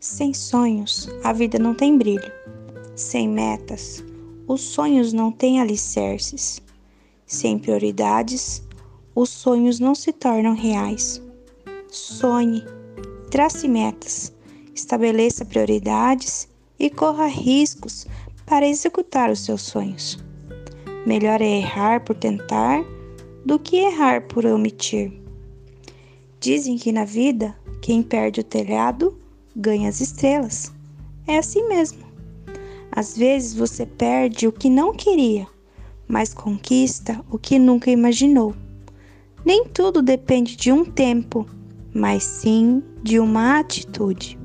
Sem sonhos, a vida não tem brilho. Sem metas, os sonhos não têm alicerces. Sem prioridades, os sonhos não se tornam reais. Sonhe, trace metas, estabeleça prioridades e corra riscos para executar os seus sonhos. Melhor é errar por tentar do que errar por omitir. Dizem que na vida, quem perde o telhado ganha as estrelas. É assim mesmo. Às vezes você perde o que não queria, mas conquista o que nunca imaginou. Nem tudo depende de um tempo, mas sim de uma atitude.